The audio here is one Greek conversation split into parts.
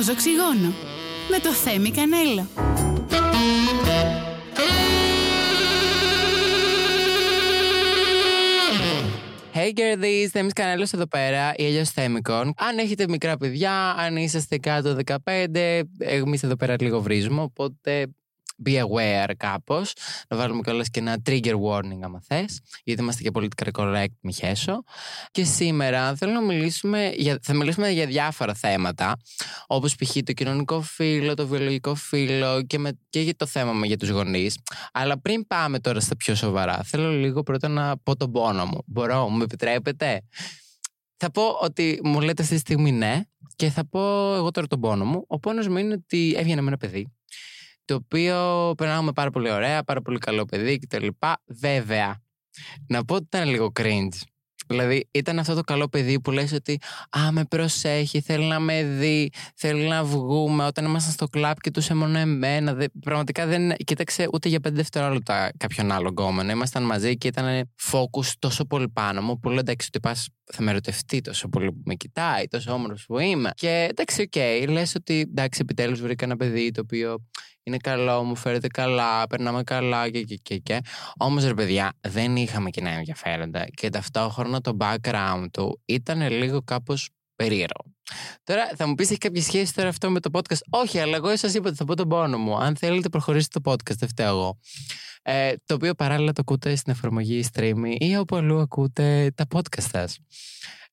Ροζ οξυγόνο με το Θέμη Κανέλο. Hey girlies, Θέμης Κανέλος εδώ πέρα, ή αλλιώς Θέμικον. Αν έχετε μικρά παιδιά, αν είσαστε κάτω 15, εμείς εδώ πέρα λίγο βρίζουμε, οπότε be aware κάπως. Να βάλουμε κιόλας και ένα trigger warning, άμα θες, γιατί είμαστε και political correct, μη χέσω. Και σήμερα θέλω να μιλήσουμε για, θα μιλήσουμε για διάφορα θέματα, όπως π.χ. το κοινωνικό φύλλο, το βιολογικό φύλλο και, με, και για το θέμα μου για τους γονείς. Αλλά πριν πάμε τώρα στα πιο σοβαρά, θέλω λίγο πρώτα να πω τον πόνο μου. Μπορώ, μου επιτρέπετε; Θα πω ότι μου λέτε αυτή τη στιγμή ναι και θα πω εγώ τώρα τον πόνο μου. Ο πόνος μου είναι ότι έβγαινε με ένα παιδί το οποίο περνάμε πάρα πολύ ωραία, πάρα πολύ καλό παιδί κτλ. Βέβαια, να πω ότι ήταν λίγο cringe. Δηλαδή ήταν αυτό το καλό παιδί που λες ότι «Α, με προσέχει, θέλει να με δει, θέλει να βγούμε». Όταν ήμασταν στο κλαπ κοιτούσε μόνο εμένα. Δε, πραγματικά δεν κοίταξε ούτε για πέντε δευτερόλεπτα κάποιον άλλο γκόμενο. Ήμασταν μαζί και ήταν focus τόσο πολύ πάνω μου που λέω εντάξει ότι πας θα με ερωτευτεί τόσο πολύ που με κοιτάει, τόσο όμορφος που είμαι. Και εντάξει, OK, okay, λες ότι εντάξει, επιτέλους βρήκα ένα παιδί το οποίο είναι καλό, μου φέρεται καλά, περνάμε καλά και και και. και. Όμως ρε παιδιά, δεν είχαμε κοινά ενδιαφέροντα και ταυτόχρονα το background του ήταν λίγο κάπως περίεργο. Τώρα θα μου πεις: Έχει κάποια σχέση τώρα αυτό με το podcast; Όχι, αλλά εγώ σα είπα ότι θα πω τον πόνο μου. Αν θέλετε, προχωρήστε το podcast, δεν φταίω εγώ. Ε, το οποίο παράλληλα το ακούτε στην εφαρμογή streaming ή όπου αλλού ακούτε τα podcast σας.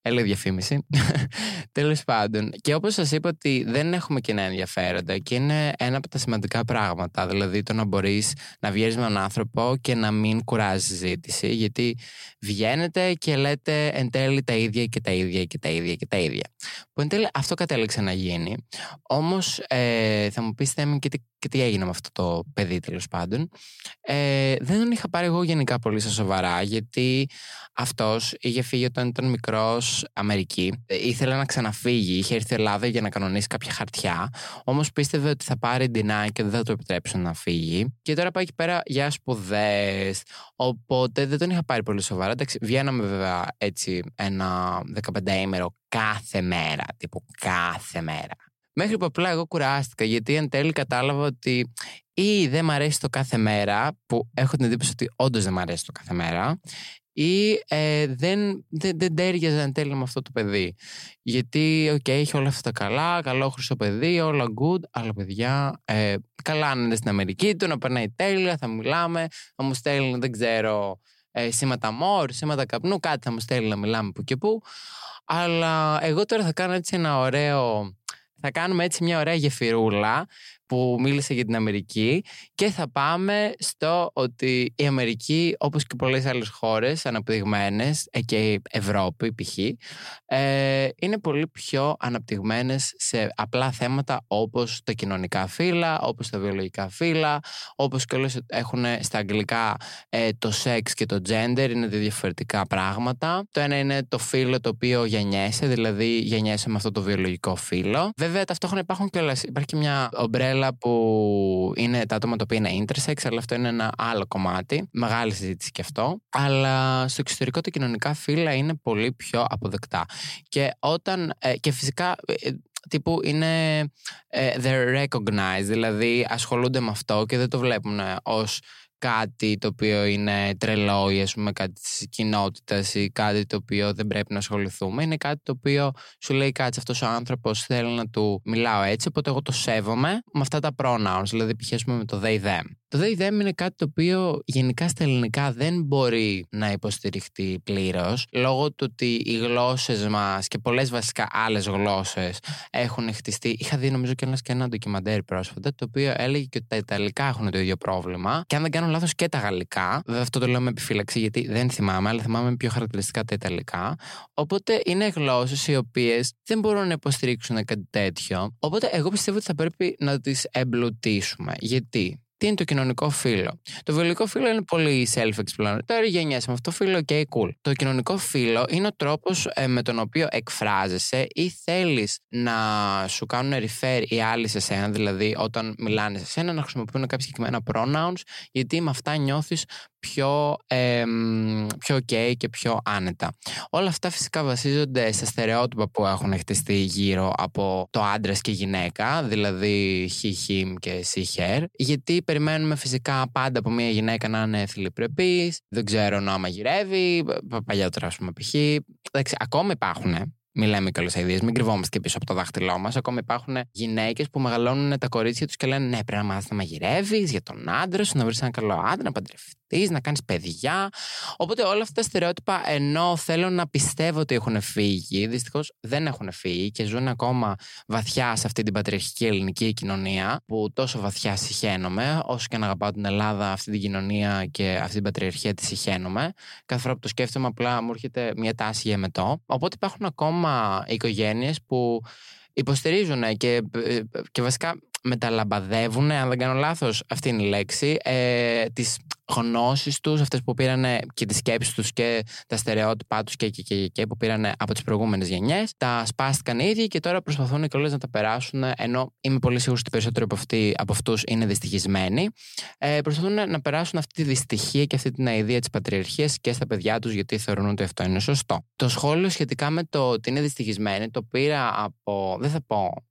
Έλα διαφήμιση. Τέλος πάντων. Και όπως σας είπα, ότι δεν έχουμε κοινά ενδιαφέροντα και είναι ένα από τα σημαντικά πράγματα. Δηλαδή το να μπορείς να βγαίνεις με έναν άνθρωπο και να μην κουράζεις συζήτηση. Γιατί βγαίνετε και λέτε εν τέλει τα ίδια και τα ίδια και τα ίδια και τα ίδια. Που εν τέλει αυτό κατέληξε να γίνει. Όμως ε, θα μου πεις Θέμη και τι, και τι έγινε με αυτό το παιδί τέλος πάντων. Ε, δεν τον είχα πάρει εγώ γενικά πολύ στα σοβαρά γιατί αυτός είχε φύγει όταν ήταν μικρός Αμερική. Ε, ήθελε να ξαναφύγει, είχε έρθει Ελλάδα για να κανονίσει κάποια χαρτιά. Όμως πίστευε ότι θα πάρει deny και δεν θα του επιτρέψουν να φύγει. Και τώρα πάει εκεί πέρα για σπουδές. Οπότε δεν τον είχα πάρει πολύ σοβαρά. Εντάξει, βγαίναμε βέβαια έτσι ένα 15 ημέρο κάθε μέρα. Τύπου κάθε μέρα. Μέχρι που απλά εγώ κουράστηκα γιατί εν τέλει κατάλαβα ότι ή δεν μ' αρέσει το κάθε μέρα, που έχω την εντύπωση ότι όντως δεν μ' αρέσει το κάθε μέρα, ή ε, δεν, δεν, δεν τέριαζε εν τέλει με αυτό το παιδί. Γιατί, OK, okay, έχει όλα αυτά τα καλά, καλό χρυσό παιδί, όλα good, αλλά παιδιά, ε, καλά να είναι στην Αμερική του, να περνάει τέλεια, θα μιλάμε, θα μου στέλνει, δεν ξέρω, ε, σήματα μορς, σήματα καπνού, κάτι θα μου στέλνει να μιλάμε που και που. Αλλά εγώ τώρα θα κάνω έτσι ένα ωραίο. Θα κάνουμε έτσι μια ωραία γεφυρούλα που μίλησε για την Αμερική και θα πάμε στο ότι η Αμερική όπως και πολλές άλλες χώρες αναπτυγμένες ε, και η Ευρώπη π.χ. Ε, είναι πολύ πιο αναπτυγμένες σε απλά θέματα όπως τα κοινωνικά φύλλα, όπως τα βιολογικά φύλλα, όπως και όλες έχουν στα αγγλικά ε, το σεξ και το gender είναι δύο διαφορετικά πράγματα. Το ένα είναι το φύλλο το οποίο γεννιέσαι, δηλαδή γεννιέσαι με αυτό το βιολογικό φύλλο. Βέβαια ταυτόχρονα υπάρχουν και όλες, υπάρχει και μια ομπρέλα που είναι τα άτομα τα οποία είναι intersex, αλλά αυτό είναι ένα άλλο κομμάτι. Μεγάλη συζήτηση και αυτό. Αλλά στο εξωτερικό τα κοινωνικά φύλλα είναι πολύ πιο αποδεκτά. Και όταν. Ε, και φυσικά ε, τύπου είναι ε, they're recognized, δηλαδή ασχολούνται με αυτό και δεν το βλέπουν ως κάτι το οποίο είναι τρελό ή ας πούμε κάτι της κοινότητας ή κάτι το οποίο δεν πρέπει να ασχοληθούμε. Είναι κάτι το οποίο σου λέει κάτι αυτός ο άνθρωπος θέλει να του μιλάω έτσι οπότε εγώ το σέβομαι με αυτά τα pronouns δηλαδή π.χ. με το they them. Το they them είναι κάτι το οποίο γενικά στα ελληνικά δεν μπορεί να υποστηριχτεί πλήρως λόγω του ότι οι γλώσσες μας και πολλές βασικά άλλες γλώσσες έχουν χτιστεί. Είχα δει νομίζω και ένας και ένα ντοκιμαντέρ πρόσφατα το οποίο έλεγε και ότι τα Ιταλικά έχουν το ίδιο πρόβλημα και αν δεν κάνω λάθος και τα Γαλλικά. Βέβαια αυτό το λέω με επιφύλαξη γιατί δεν θυμάμαι, αλλά θυμάμαι πιο χαρακτηριστικά τα Ιταλικά. Οπότε είναι γλώσσες οι οποίες δεν μπορούν να υποστηρίξουν κάτι τέτοιο. Οπότε εγώ πιστεύω ότι θα πρέπει να τις εμπλουτίσουμε. Γιατί; Τι είναι το κοινωνικό φύλλο; Το βιολογικό φύλλο είναι πολύ self-explanatory. Γενιάσαι με αυτό το φύλλο, ok, cool. Το κοινωνικό φύλλο είναι ο τρόπος ε, με τον οποίο εκφράζεσαι ή θέλεις να σου κάνουν refer οι άλλοι σε σένα, δηλαδή όταν μιλάνε σε σένα να χρησιμοποιούν κάποια συγκεκριμένα pronouns, γιατί με αυτά νιώθεις πιο, ε, πιο ok και πιο άνετα. Όλα αυτά φυσικά βασίζονται σε στερεότυπα που έχουν χτιστεί γύρω από το άντρας και γυναίκα, δηλαδή he, him και she, her, γιατί περιμένουμε φυσικά πάντα από μια γυναίκα να είναι θηλυπρεπής, δεν ξέρω να μαγειρεύει, παλιότερα ας πούμε π.χ. Ακόμα υπάρχουν Μιλάμε κιόλα ιδέες, μην κρυβόμαστε και πίσω από το δάχτυλό μας. Ακόμα υπάρχουν γυναίκες που μεγαλώνουν τα κορίτσια τους και λένε Ναι, πρέπει να μάθεις να μαγειρεύεις για τον άντρα σου, να βρεις έναν καλό άντρα, να παντρευτείς να κάνεις παιδιά. Οπότε όλα αυτά τα στερεότυπα, ενώ θέλω να πιστεύω ότι έχουν φύγει, δυστυχώς δεν έχουν φύγει και ζουν ακόμα βαθιά σε αυτή την πατριαρχική ελληνική κοινωνία, που τόσο βαθιά συχαίνομαι, όσο και να αγαπάω την Ελλάδα, αυτή την κοινωνία και αυτή την πατριαρχία τη συχαίνομαι. Κάθε φορά που το σκέφτομαι, απλά μου έρχεται μια τάση για μετό. Οπότε υπάρχουν ακόμα οικογένειες που υποστηρίζουν και, ε, και βασικά μεταλαμπαδεύουν, αν δεν κάνω λάθος, αυτή είναι η λέξη, ε, τις γνώσεις τους, αυτές που πήραν και τις σκέψεις τους και τα στερεότυπά τους και, και, και, και που πήραν από τις προηγούμενες γενιές, τα σπάστηκαν οι ίδιοι και τώρα προσπαθούν και όλες να τα περάσουν, ενώ είμαι πολύ σίγουρος ότι περισσότεροι από, αυτοί, από αυτούς είναι δυστυχισμένοι, ε, προσπαθούν να περάσουν αυτή τη δυστυχία και αυτή την αηδία της πατριαρχίας και στα παιδιά τους γιατί θεωρούν ότι αυτό είναι σωστό. Το σχόλιο σχετικά με το ότι είναι δυστυχισμένοι το πήρα από, δεν θα πω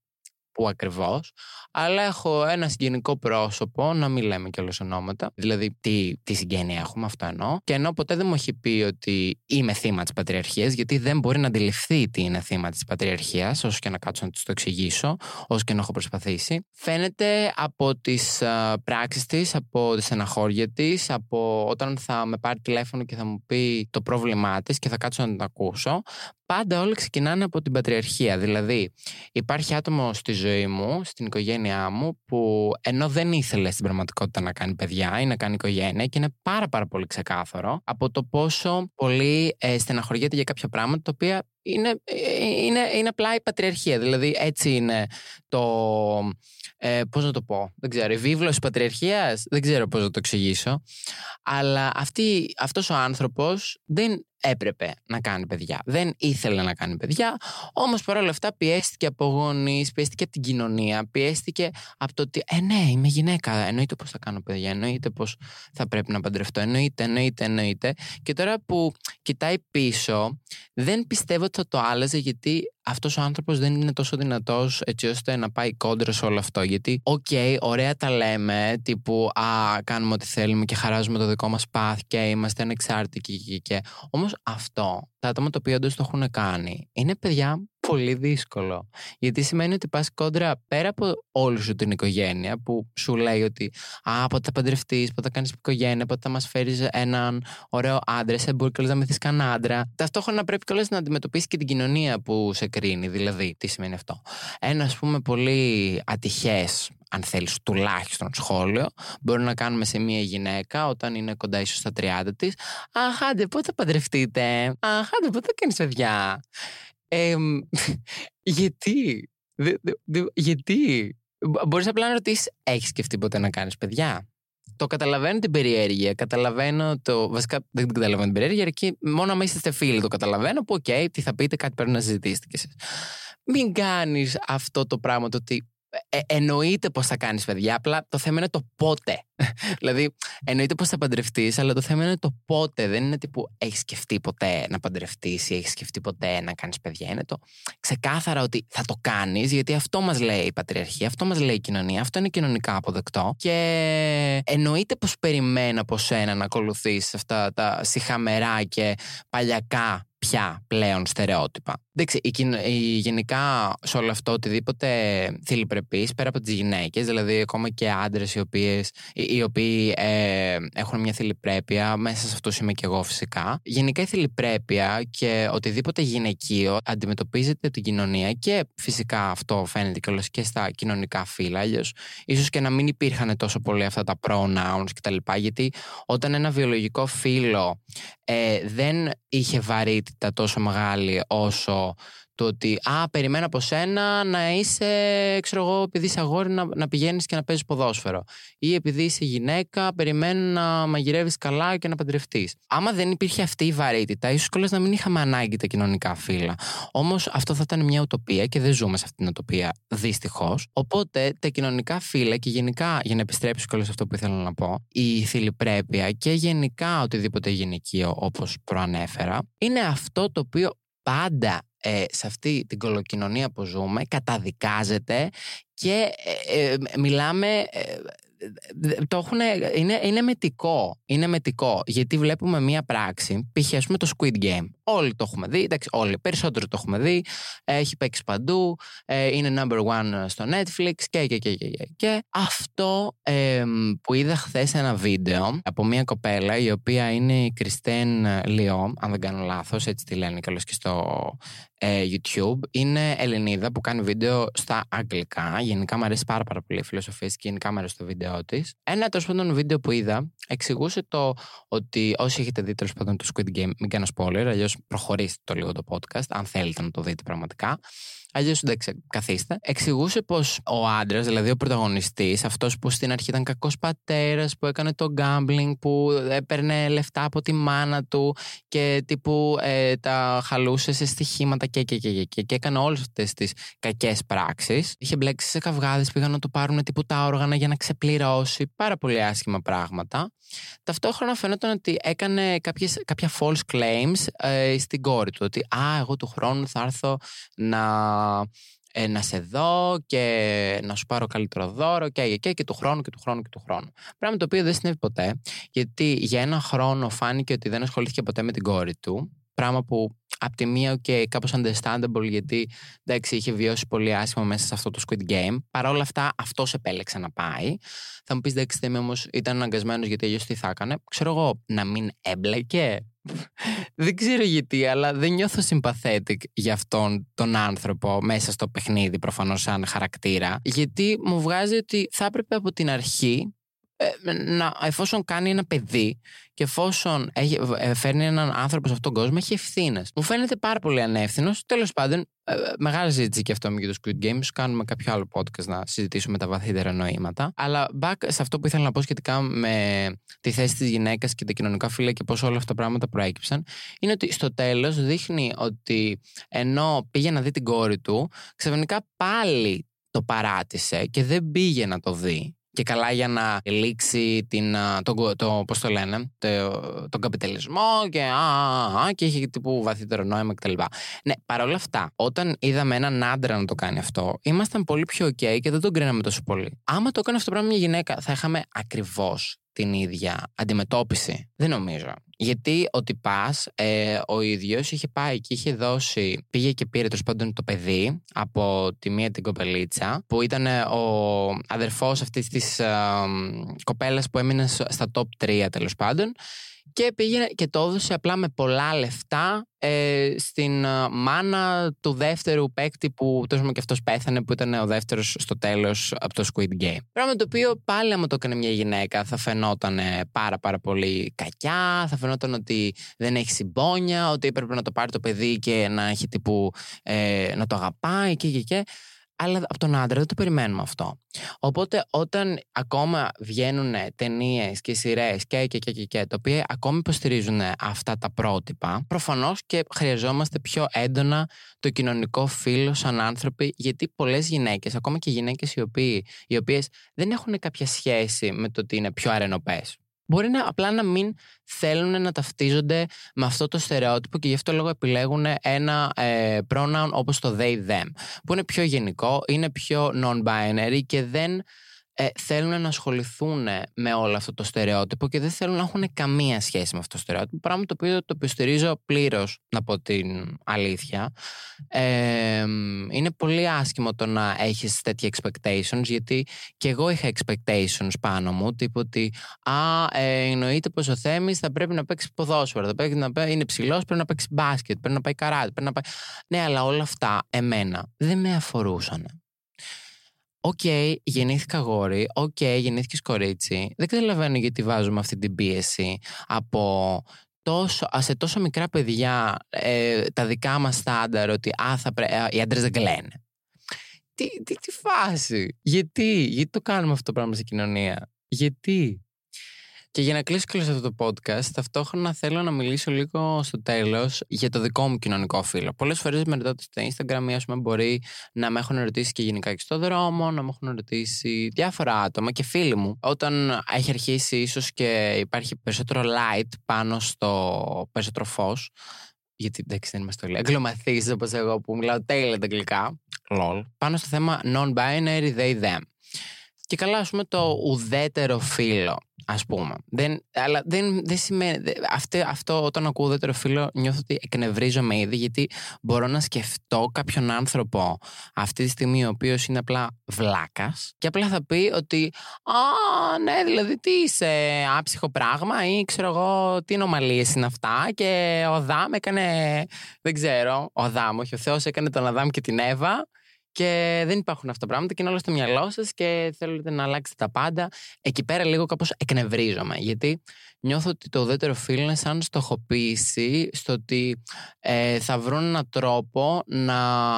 που ακριβώς, αλλά έχω ένα συγγενικό πρόσωπο, να μην λέμε κιόλα ονόματα, δηλαδή τι, τι συγγένεια έχουμε, αυτό εννοώ. Και ενώ ποτέ δεν μου έχει πει ότι είμαι θύμα της πατριαρχίας, γιατί δεν μπορεί να αντιληφθεί τι είναι θύμα της πατριαρχίας, όσο και να κάτσω να τη το εξηγήσω, όσο και να έχω προσπαθήσει. Φαίνεται από τις πράξεις της, από τη στεναχώρια της, από όταν θα με πάρει τηλέφωνο και θα μου πει το πρόβλημά της και θα κάτσω να την ακούσω. Πάντα όλα ξεκινάνε από την πατριαρχία. Δηλαδή, υπάρχει άτομο στη ζωή μου, στην οικογένειά μου, που ενώ δεν ήθελε στην πραγματικότητα να κάνει παιδιά ή να κάνει οικογένεια, και είναι πάρα, πάρα πολύ ξεκάθαρο από το πόσο πολύ ε, στεναχωριέται για κάποια πράγματα τα οποία είναι, ε, είναι, είναι απλά η πατριαρχία. Δηλαδή, έτσι είναι το. Ε, πώς να το πω, δεν ξέρω, η βίβλος πατριαρχίας, δεν ξέρω πώς να το εξηγήσω. Αλλά αυτή, αυτός ο άνθρωπος δεν έπρεπε να κάνει παιδιά. Δεν ήθελε να κάνει παιδιά, όμως παρόλα αυτά πιέστηκε από γονείς, πιέστηκε από την κοινωνία, πιέστηκε από το ότι «Ε, ναι, είμαι γυναίκα, εννοείται πώς θα κάνω παιδιά, εννοείται πώς θα πρέπει να παντρευτώ, εννοείται, εννοείται, εννοείται». Και τώρα που κοιτάει πίσω, δεν πιστεύω ότι θα το άλλαζε γιατί αυτός ο άνθρωπος δεν είναι τόσο δυνατός έτσι ώστε να πάει κόντρα σε όλο αυτό. Γιατί, OK, okay, ωραία τα λέμε, τύπου Α, κάνουμε ό,τι θέλουμε και χαράζουμε το δικό μας path και είμαστε ανεξάρτητοι και. και, και. Όμως αυτό, τα άτομα τα οποία όντως το έχουν κάνει, είναι παιδιά πολύ δύσκολο. Γιατί σημαίνει ότι πας κόντρα πέρα από όλη σου την οικογένεια που σου λέει ότι Α, πότε θα παντρευτείς, πότε θα κάνεις οικογένεια, πότε θα μας φέρεις έναν ωραίο άντρα, σε μπορεί να μυθεί κανένα άντρα. Ταυτόχρονα πρέπει κιόλας να αντιμετωπίσεις και την κοινωνία που σε κρίνει. Δηλαδή, τι σημαίνει αυτό. Ένα, ας πούμε, πολύ ατυχές αν θέλεις τουλάχιστον σχόλιο, μπορούμε να κάνουμε σε μια γυναίκα όταν είναι κοντά ίσως στα 30 της. Αχ, άντε, πότε θα παντρευτείτε; Αχ, άντε, πότε θα κάνεις παιδιά; Ε, γιατί; Δε, δε, γιατί; Μπορείς απλά να ρωτήσεις, έχεις σκεφτεί ποτέ να κάνεις παιδιά; Το καταλαβαίνω την περιέργεια. Καταλαβαίνω το. Βασικά δεν καταλαβαίνω την περιέργεια, αρκεί μόνο αν είστε φίλοι το καταλαβαίνω. Που, OK, okay, τι θα πείτε, κάτι πρέπει να συζητήσετε κι εσείς. Μην κάνεις αυτό το πράγμα το ότι ε, εννοείται πώ θα κάνεις παιδιά, απλά το θέμα είναι το πότε. Δηλαδή, εννοείται πώ θα παντρευτείς, αλλά το θέμα είναι το πότε. Δεν είναι τύπου έχεις σκεφτεί ποτέ να παντρευτείς ή έχεις σκεφτεί ποτέ να κάνεις παιδιά. Είναι το ξεκάθαρα ότι θα το κάνεις, γιατί αυτό μας λέει η πατριαρχία, αυτό μας λέει η κοινωνία, αυτό είναι κοινωνικά αποδεκτό. Και εννοείται πως περιμένω από σένα να ακολουθήσει αυτά τα συχαμερά και παλιακά πια πλέον στερεότυπα. Εντάξει, η, γενικά σε όλο αυτό οτιδήποτε θηλυπρεπή πέρα από τις γυναίκες, δηλαδή ακόμα και άντρες οι, οποίες, οι οποίοι ε, έχουν μια θηλυπρέπεια, μέσα σε αυτό είμαι και εγώ φυσικά. Γενικά η θηλυπρέπεια και οτιδήποτε γυναικείο αντιμετωπίζεται την κοινωνία και φυσικά αυτό φαίνεται κιόλας και στα κοινωνικά φύλλα. Αλλιώς ίσως και να μην υπήρχαν τόσο πολύ αυτά τα pronouns κτλ. Γιατί όταν ένα βιολογικό φύλλο ε, δεν είχε βαρύτητα τόσο μεγάλη όσο Το ότι, α, περιμένω από σένα να είσαι, ξέρω εγώ, επειδή είσαι αγόρι να, να πηγαίνεις και να παίζεις ποδόσφαιρο. Ή επειδή είσαι γυναίκα, περιμένω να μαγειρεύεις καλά και να παντρευτείς. Άμα δεν υπήρχε αυτή η βαρύτητα, ίσως κιόλας να μην είχαμε ανάγκη τα κοινωνικά φύλλα. Όμως αυτό θα ήταν μια ουτοπία και δεν ζούμε σε αυτή την ουτοπία, δυστυχώς. Οπότε τα κοινωνικά φύλλα και γενικά, για να επιστρέψω κιόλας σε αυτό που ήθελα να πω, η θηλυπρέπεια και γενικά οτιδήποτε γυναικείο, όπως προανέφερα, είναι αυτό το οποίο πάντα ε, σε αυτή την κολοκοινωνία που ζούμε καταδικάζεται και ε, ε, μιλάμε το έχουν, είναι, είναι μετικό. Είναι μετικό. Γιατί βλέπουμε μία πράξη, π.χ. το Squid Game. Όλοι το έχουμε δει, εντάξει, όλοι. Περισσότερο το έχουμε δει. Έχει παίξει παντού. Ε, είναι number one στο Netflix και, και, και, και, και. Αυτό ε, που είδα χθες ένα βίντεο από μία κοπέλα η οποία είναι η Κριστέν Λιό, αν δεν κάνω λάθος, έτσι τη λένε καλώς και στο ε, YouTube. Είναι Ελληνίδα που κάνει βίντεο στα αγγλικά. Γενικά μου αρέσει πάρα, πάρα πολύ η φιλοσοφία και γενικά μου αρέσει το βίντεο της. Ένα τέλος πάντων βίντεο που είδα εξηγούσε το ότι όσοι έχετε δει τέλος πάντων το Squid Game, μην κάνω spoiler, αλλιώς προχωρήστε το λίγο το podcast, αν θέλετε να το δείτε πραγματικά. Αλλιώς εντάξει, καθίστε. Εξηγούσε πως ο άντρας, δηλαδή ο πρωταγωνιστής, αυτός που στην αρχή ήταν κακός πατέρας, που έκανε το gambling, που έπαιρνε λεφτά από τη μάνα του και τύπου ε, τα χαλούσε σε στοιχήματα και, και, και, και, και, και έκανε όλες αυτές τις κακές πράξεις. Είχε μπλέξει σε καυγάδες, πήγαν να του πάρουν τύπου τα όργανα για να ξεπληρώσει. Πάρα πολύ άσχημα πράγματα. Ταυτόχρονα φαίνονταν ότι έκανε κάποιες, κάποια false claims ε, στην κόρη του. Ότι «Α, εγώ του χρόνου θα έρθω να, ε, να σε δω και να σου πάρω καλύτερο δώρο και, και, και του χρόνου και του χρόνου και του χρόνου». Πράγμα το οποίο δεν συνέβη ποτέ, γιατί για ένα χρόνο φάνηκε ότι δεν ασχολήθηκε ποτέ με την κόρη του. Πράγμα που απ' τη μία και κάπως understandable γιατί εντάξει, είχε βιώσει πολύ άσχημα μέσα σε αυτό το Squid Game. Παρ' όλα αυτά αυτός επέλεξε να πάει. Θα μου πεις εντάξει δεν όμως ήταν αναγκασμένος γιατί αλλιώς τι θα έκανε. Ξέρω εγώ να μην έμπλεκε. Δεν ξέρω γιατί, αλλά δεν νιώθω sympathetic για αυτόν τον άνθρωπο μέσα στο παιχνίδι, προφανώς σαν χαρακτήρα. Γιατί μου βγάζει ότι θα έπρεπε από την αρχή ε, να, εφόσον κάνει ένα παιδί και εφόσον έχει, ε, φέρνει έναν άνθρωπο σε αυτόν τον κόσμο, έχει ευθύνες. Μου φαίνεται πάρα πολύ ανεύθυνος. Τέλος πάντων, ε, μεγάλη συζήτηση και αυτό με το Squid Games. Κάνουμε κάποιο άλλο podcast να συζητήσουμε τα βαθύτερα νοήματα. Αλλά back σε αυτό που ήθελα να πω σχετικά με τη θέση της γυναίκας και τα κοινωνικά φύλλα και πώς όλα αυτά τα πράγματα προέκυψαν, είναι ότι στο τέλος δείχνει ότι ενώ πήγε να δει την κόρη του, ξαφνικά πάλι το παράτησε και δεν πήγε να το δει και καλά για να λήξει την, το, το, πώς το λένε, το, τον καπιταλισμό και, α, α, και έχει τύπου βαθύτερο νόημα κτλ. Ναι, παρόλα αυτά, όταν είδαμε έναν άντρα να το κάνει αυτό, ήμασταν πολύ πιο ok και δεν τον κρίναμε τόσο πολύ. Άμα το έκανε αυτό το πράγμα μια γυναίκα, θα είχαμε ακριβώς την ίδια αντιμετώπιση. Δεν νομίζω. Γιατί ο τυπά, ε, ο ίδιος είχε πάει και είχε δώσει, πήγε και πήρε τέλος πάντων το παιδί από τη μία την κοπελίτσα, που ήταν ο αδερφός αυτής της ε, κοπέλας που έμεινε στα top 3 τέλος πάντων και πήγαινε και το έδωσε απλά με πολλά λεφτά ε, στην ε, μάνα του δεύτερου παίκτη που τόσο και αυτός πέθανε που ήταν ο δεύτερος στο τέλος από το Squid Game. Πράγμα το οποίο πάλι άμα το έκανε μια γυναίκα θα φαινόταν πάρα πάρα πολύ κακιά, θα φαινόταν ότι δεν έχει συμπόνια, ότι έπρεπε να το πάρει το παιδί και να έχει τύπου ε, να το αγαπάει και και και αλλά από τον άντρα δεν το περιμένουμε αυτό. Οπότε όταν ακόμα βγαίνουν ταινίες και σειρές και, και, και, και, και, τα οποία ακόμη υποστηρίζουν αυτά τα πρότυπα, προφανώς και χρειαζόμαστε πιο έντονα το κοινωνικό φύλλο σαν άνθρωποι, γιατί πολλές γυναίκες, ακόμα και γυναίκες οι, οι οποίες δεν έχουν κάποια σχέση με το ότι είναι πιο αρενοπές Μπορεί να, απλά να μην θέλουν να ταυτίζονται με αυτό το στερεότυπο και γι' αυτό λόγο επιλέγουν ένα ε, pronoun όπως το they, them, που είναι πιο γενικό, είναι πιο non-binary και δεν ε, θέλουν να ασχοληθούν με όλο αυτό το στερεότυπο και δεν θέλουν να έχουν καμία σχέση με αυτό το στερεότυπο. Πράγμα το οποίο το υποστηρίζω πλήρως, να πω την αλήθεια. Ε, είναι πολύ άσχημο το να έχεις τέτοια expectations, γιατί και εγώ είχα expectations πάνω μου. Τύπου ότι, Α, ε, εννοείται πως ο Θέμης θα πρέπει να παίξει ποδόσφαιρο, θα πρέπει να είναι ψηλός, πρέπει να παίξει μπάσκετ, πρέπει να πάει καράτη. Πρέπει να πάει... Ναι, αλλά όλα αυτά εμένα δεν με αφορούσαν. OK, okay, γεννήθηκα αγόρι. OK, okay, γεννήθηκε κορίτσι. Δεν καταλαβαίνω γιατί βάζουμε αυτή την πίεση από τόσο, σε τόσο μικρά παιδιά ε, τα δικά μας στάνταρ ότι α, θα πρέ, οι άντρες δεν κλαίνε. Τι, τι, τι φάση. Γιατί, γιατί το κάνουμε αυτό το πράγμα στην κοινωνία. Γιατί. Και για να κλείσω και αυτό το podcast, ταυτόχρονα θέλω να μιλήσω λίγο στο τέλος για το δικό μου κοινωνικό φύλο. Πολλές φορές με ρωτάτε στο Instagram, ας πούμε, μπορεί να με έχουν ρωτήσει και γενικά και στο δρόμο, να με έχουν ρωτήσει διάφορα άτομα και φίλοι μου. Όταν έχει αρχίσει, ίσως και υπάρχει περισσότερο light πάνω στο περισσότερο φως, γιατί εντάξει δεν είμαστε όλοι αγγλομαθείς όπως εγώ που μιλάω τέλεια τα αγγλικά, lol, πάνω στο θέμα non-binary, they, them. Και καλά, ας πούμε, το ουδέτερο φίλο, ας πούμε. Δεν, αλλά δεν, δεν σημαίνει. Αυτό, αυτό όταν ακούω ουδέτερο φίλο, νιώθω ότι εκνευρίζομαι ήδη, γιατί μπορώ να σκεφτώ κάποιον άνθρωπο αυτή τη στιγμή, ο οποίος είναι απλά βλάκας, και απλά θα πει ότι. Α, ναι, δηλαδή τι είσαι, άψυχο πράγμα, ή ξέρω εγώ τι νομαλίε είναι αυτά. Και ο Αδάμ έκανε. Δεν ξέρω. Ο Αδάμ, όχι ο Θεός έκανε τον Αδάμ και την Εύα. Και δεν υπάρχουν αυτά τα πράγματα και είναι όλα στο μυαλό σας και θέλετε να αλλάξετε τα πάντα. Εκεί πέρα λίγο κάπως εκνευρίζομαι. Γιατί νιώθω ότι το ουδέτερο φίλο είναι σαν στοχοποίηση στο ότι ε, θα βρουν έναν τρόπο να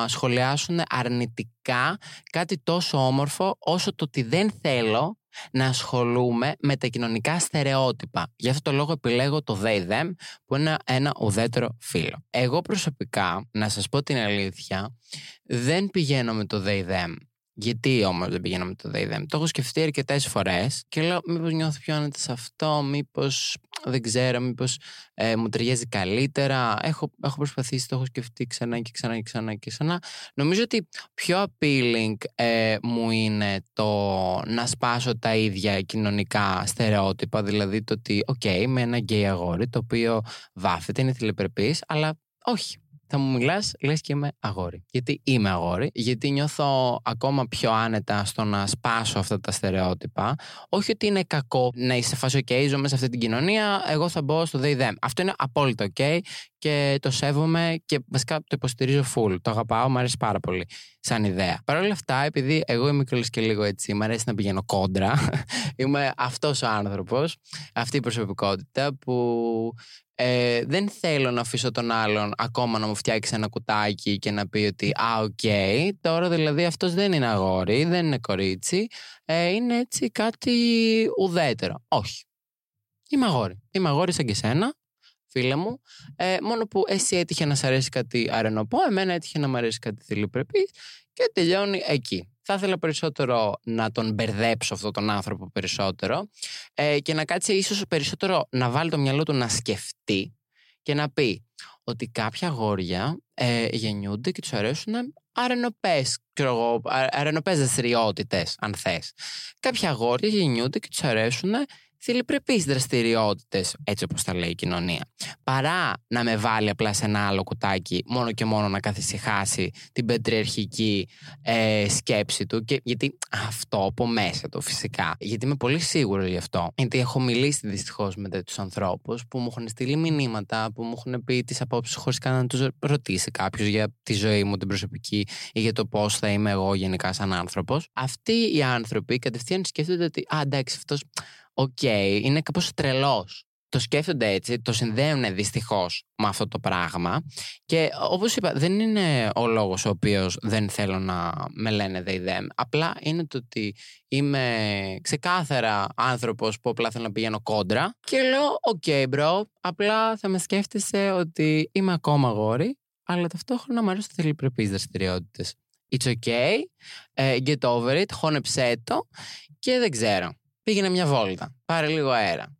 σχολιάσουν αρνητικά κάτι τόσο όμορφο όσο το ότι δεν θέλω να ασχολούμαι με τα κοινωνικά στερεότυπα. Γι' αυτό το λόγο επιλέγω το they them που είναι ένα ουδέτερο φίλο. Εγώ προσωπικά, να σας πω την αλήθεια, δεν πηγαίνω με το they them γιατί όμως δεν πηγαίνω με το they them. Το έχω σκεφτεί αρκετές φορές και λέω μήπως νιώθω πιο άνετα σε αυτό, μήπως δεν ξέρω, μήπως ε, μου ταιριάζει καλύτερα. Έχω, έχω προσπαθήσει, το έχω σκεφτεί ξανά και ξανά και ξανά και ξανά. Νομίζω ότι πιο appealing ε, μου είναι το να σπάσω τα ίδια κοινωνικά στερεότυπα. Δηλαδή το ότι, OK, okay, είμαι ένα γκέι αγόρι το οποίο βάφεται, είναι θηλυπρεπή, αλλά όχι θα μου μιλάς, λες και είμαι αγόρι. Γιατί είμαι αγόρι, γιατί νιώθω ακόμα πιο άνετα στο να σπάσω αυτά τα στερεότυπα. Όχι ότι είναι κακό να είσαι φάση, OK, ζω μέσα σε αυτή την κοινωνία, εγώ θα μπω στο they them. Αυτό είναι απόλυτο OK και το σέβομαι και βασικά το υποστηρίζω full. Το αγαπάω, μου αρέσει πάρα πολύ σαν ιδέα. Παρ' όλα αυτά, επειδή εγώ είμαι και λίγο έτσι, μου αρέσει να πηγαίνω κόντρα. είμαι αυτός ο άνθρωπος, αυτή η προσωπικότητα που ε, δεν θέλω να αφήσω τον άλλον ακόμα να μου φτιάξει ένα κουτάκι και να πει ότι «Α, OK, okay, τώρα δηλαδή αυτός δεν είναι αγόρι, δεν είναι κορίτσι, ε, είναι έτσι κάτι ουδέτερο». Όχι. Είμαι αγόρι. Είμαι αγόρι σαν και σένα, φίλε μου. Ε, μόνο που εσύ έτυχε να σ' αρέσει κάτι αρενοπό, εμένα έτυχε να μ' αρέσει κάτι θηλυπρεπή και τελειώνει εκεί. Θα ήθελα περισσότερο να τον μπερδέψω αυτόν τον άνθρωπο περισσότερο ε, και να κάτσει ίσως περισσότερο να βάλει το μυαλό του να σκεφτεί και να πει ότι κάποια αγόρια ε, γεννιούνται και τους αρέσουν αρενοπές, ξέρω εγώ, αρενοπές δραστηριότητες, αν θες. Κάποια αγόρια γεννιούνται και τους αρέσουν θηλυπρεπεί δραστηριότητες, έτσι όπως τα λέει η κοινωνία. Παρά να με βάλει απλά σε ένα άλλο κουτάκι, μόνο και μόνο να καθησυχάσει την πετριαρχική ε, σκέψη του. Και, γιατί αυτό από μέσα του φυσικά. Γιατί είμαι πολύ σίγουρο γι' αυτό. Γιατί έχω μιλήσει δυστυχώς με τέτοιους ανθρώπους που μου έχουν στείλει μηνύματα, που μου έχουν πει τις απόψεις χωρίς καν να τους ρωτήσει κάποιος για τη ζωή μου την προσωπική ή για το πώς θα είμαι εγώ γενικά σαν άνθρωπος. Αυτοί οι άνθρωποι κατευθείαν σκέφτονται ότι, α, εντάξει, αυτός οκ, είναι κάπως τρελός. Το σκέφτονται έτσι, το συνδέουν δυστυχώς με αυτό το πράγμα. Και όπως είπα, δεν είναι ο λόγος ο οποίος δεν θέλω να με λένε they them. Απλά είναι το ότι είμαι ξεκάθαρα άνθρωπος που απλά θέλω να πηγαίνω κόντρα. Και λέω, OK, okay, bro, απλά θα με σκέφτεσαι ότι είμαι ακόμα αγόρι, αλλά ταυτόχρονα μου αρέσουν θηλυπρεπείς δραστηριότητες. It's okay, uh, get over it, χώνεψέ το και δεν ξέρω πήγαινε μια βόλτα. Πάρε λίγο αέρα.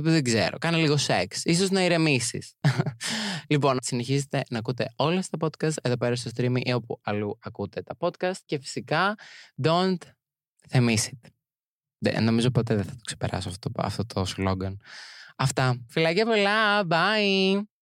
Δεν ξέρω, κάνε λίγο σεξ. Ίσως να ηρεμήσεις. λοιπόν, συνεχίζετε να ακούτε όλα τα podcast εδώ πέρα στο stream ή όπου αλλού ακούτε τα podcast και φυσικά don't miss it. Δεν, νομίζω ποτέ δεν θα το ξεπεράσω αυτό, αυτό το σλόγκαν. Αυτά. Φιλάκια πολλά. Bye.